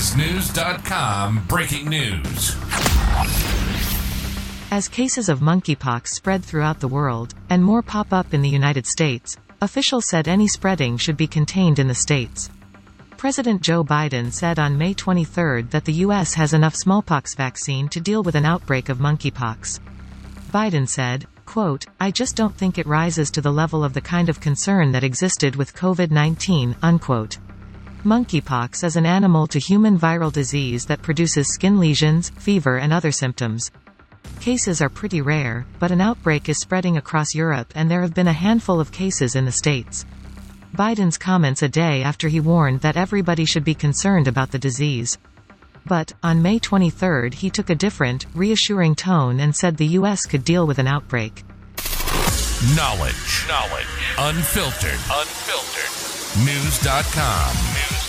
This is Knewz.com breaking news. As cases of monkeypox spread throughout the world, and more pop up in the United States, officials said any spreading should be contained in the states. President Joe Biden said on May 23 that the U.S. has enough smallpox vaccine to deal with an outbreak of monkeypox. Biden said, quote, I just don't think it rises to the level of the kind of concern that existed with COVID-19, unquote. Monkeypox is an animal to human viral disease that produces skin lesions, fever and other symptoms. Cases are pretty rare, but an outbreak is spreading across Europe and there have been a handful of cases in the States. Biden's comments a day after he warned that everybody should be concerned about the disease. But, on May 23 he took a different, reassuring tone and said the U.S. could deal with an outbreak. Knowledge. Knowledge. Unfiltered. Unfiltered. Knewz.com.